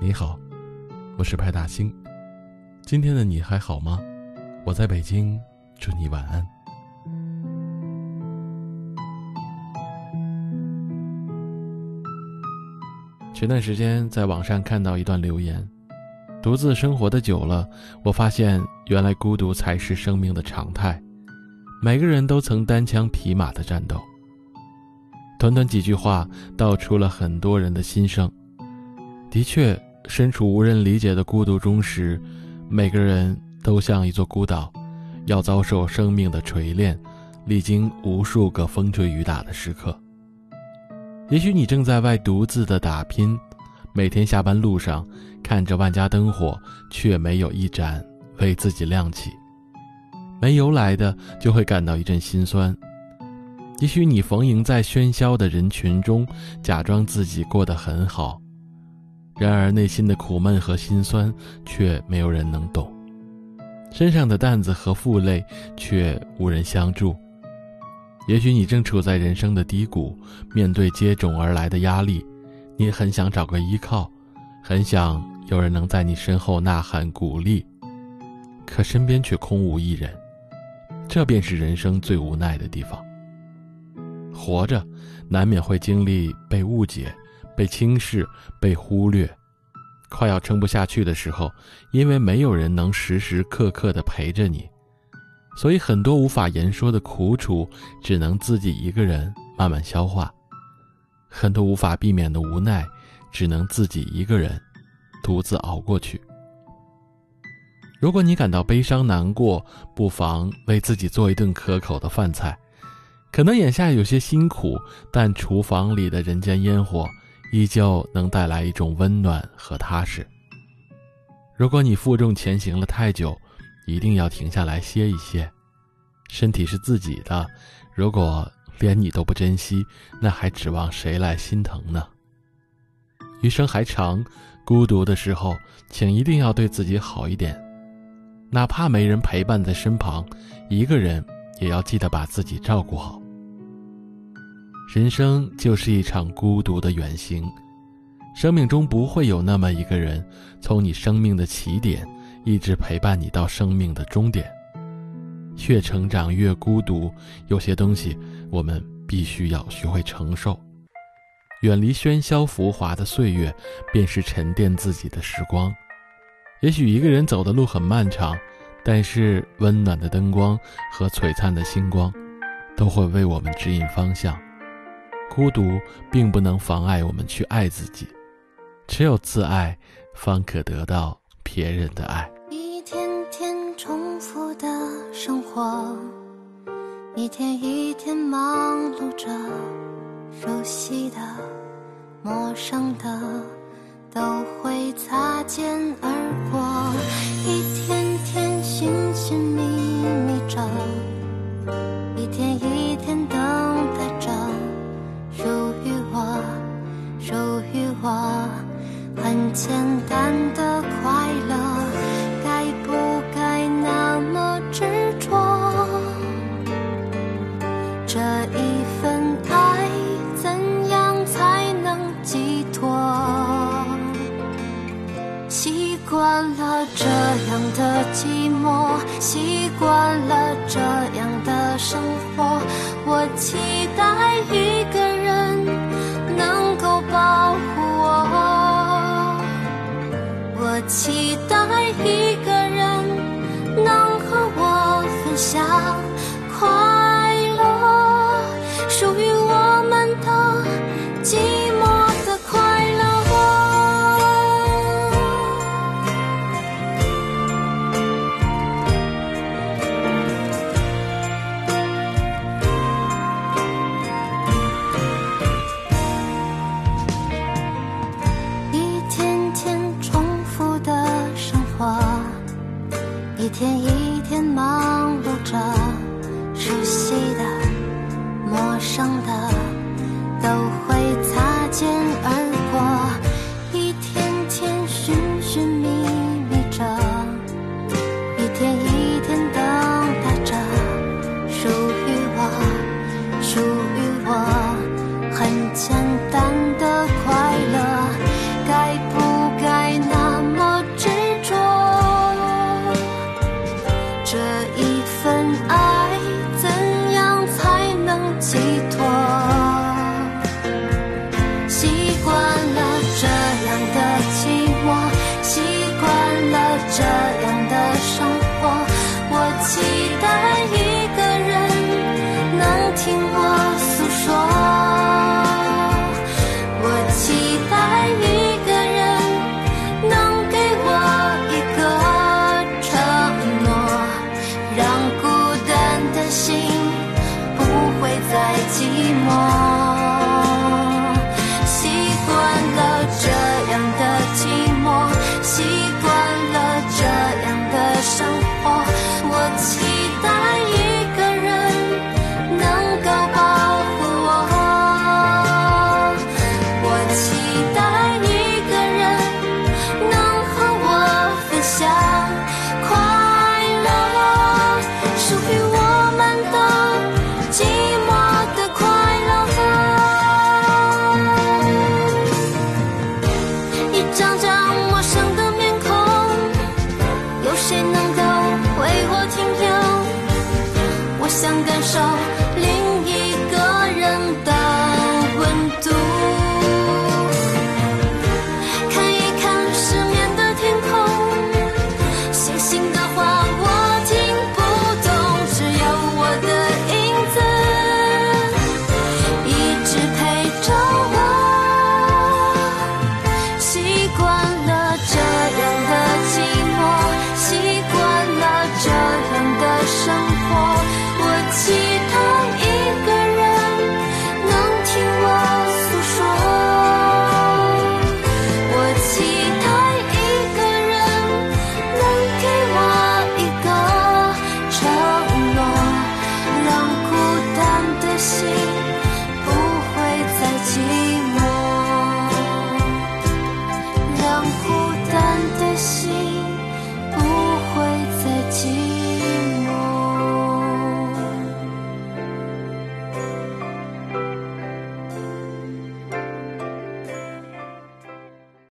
你好，我是派大星。今天的你还好吗？我在北京，祝你晚安。前段时间在网上看到一段留言：独自生活的久了，我发现原来孤独才是生命的常态。每个人都曾单枪匹马的战斗。短短几句话，道出了很多人的心声。的确。身处无人理解的孤独中时，每个人都像一座孤岛，要遭受生命的锤炼，历经无数个风吹雨打的时刻。也许你正在外独自的打拼，每天下班路上看着万家灯火，却没有一盏为自己亮起，没由来的就会感到一阵心酸。也许你逢迎在喧嚣的人群中，假装自己过得很好。然而，内心的苦闷和心酸却没有人能懂，身上的担子和负累却无人相助。也许你正处在人生的低谷，面对接踵而来的压力，你很想找个依靠，很想有人能在你身后呐喊鼓励，可身边却空无一人。这便是人生最无奈的地方。活着，难免会经历被误解。被轻视、被忽略，快要撑不下去的时候，因为没有人能时时刻刻的陪着你，所以很多无法言说的苦楚，只能自己一个人慢慢消化；很多无法避免的无奈，只能自己一个人独自熬过去。如果你感到悲伤难过，不妨为自己做一顿可口的饭菜，可能眼下有些辛苦，但厨房里的人间烟火。依旧能带来一种温暖和踏实。如果你负重前行了太久，一定要停下来歇一歇。身体是自己的，如果连你都不珍惜，那还指望谁来心疼呢？余生还长，孤独的时候，请一定要对自己好一点，哪怕没人陪伴在身旁，一个人也要记得把自己照顾好。人生就是一场孤独的远行，生命中不会有那么一个人，从你生命的起点一直陪伴你到生命的终点。越成长越孤独，有些东西我们必须要学会承受。远离喧嚣浮华的岁月，便是沉淀自己的时光。也许一个人走的路很漫长，但是温暖的灯光和璀璨的星光，都会为我们指引方向。孤独并不能妨碍我们去爱自己，只有自爱，方可得到别人的爱。一天天重复的生活，一天一天忙碌着，熟悉的、陌生的，都会擦肩而过。一天天寻寻觅觅着，份爱，怎样才能寄托？习惯了这样的寂寞，习惯了这样的生活，我期待这份爱，怎样才能寄托？习惯了这样的寂寞，习惯了这样的生活，我期待。想感受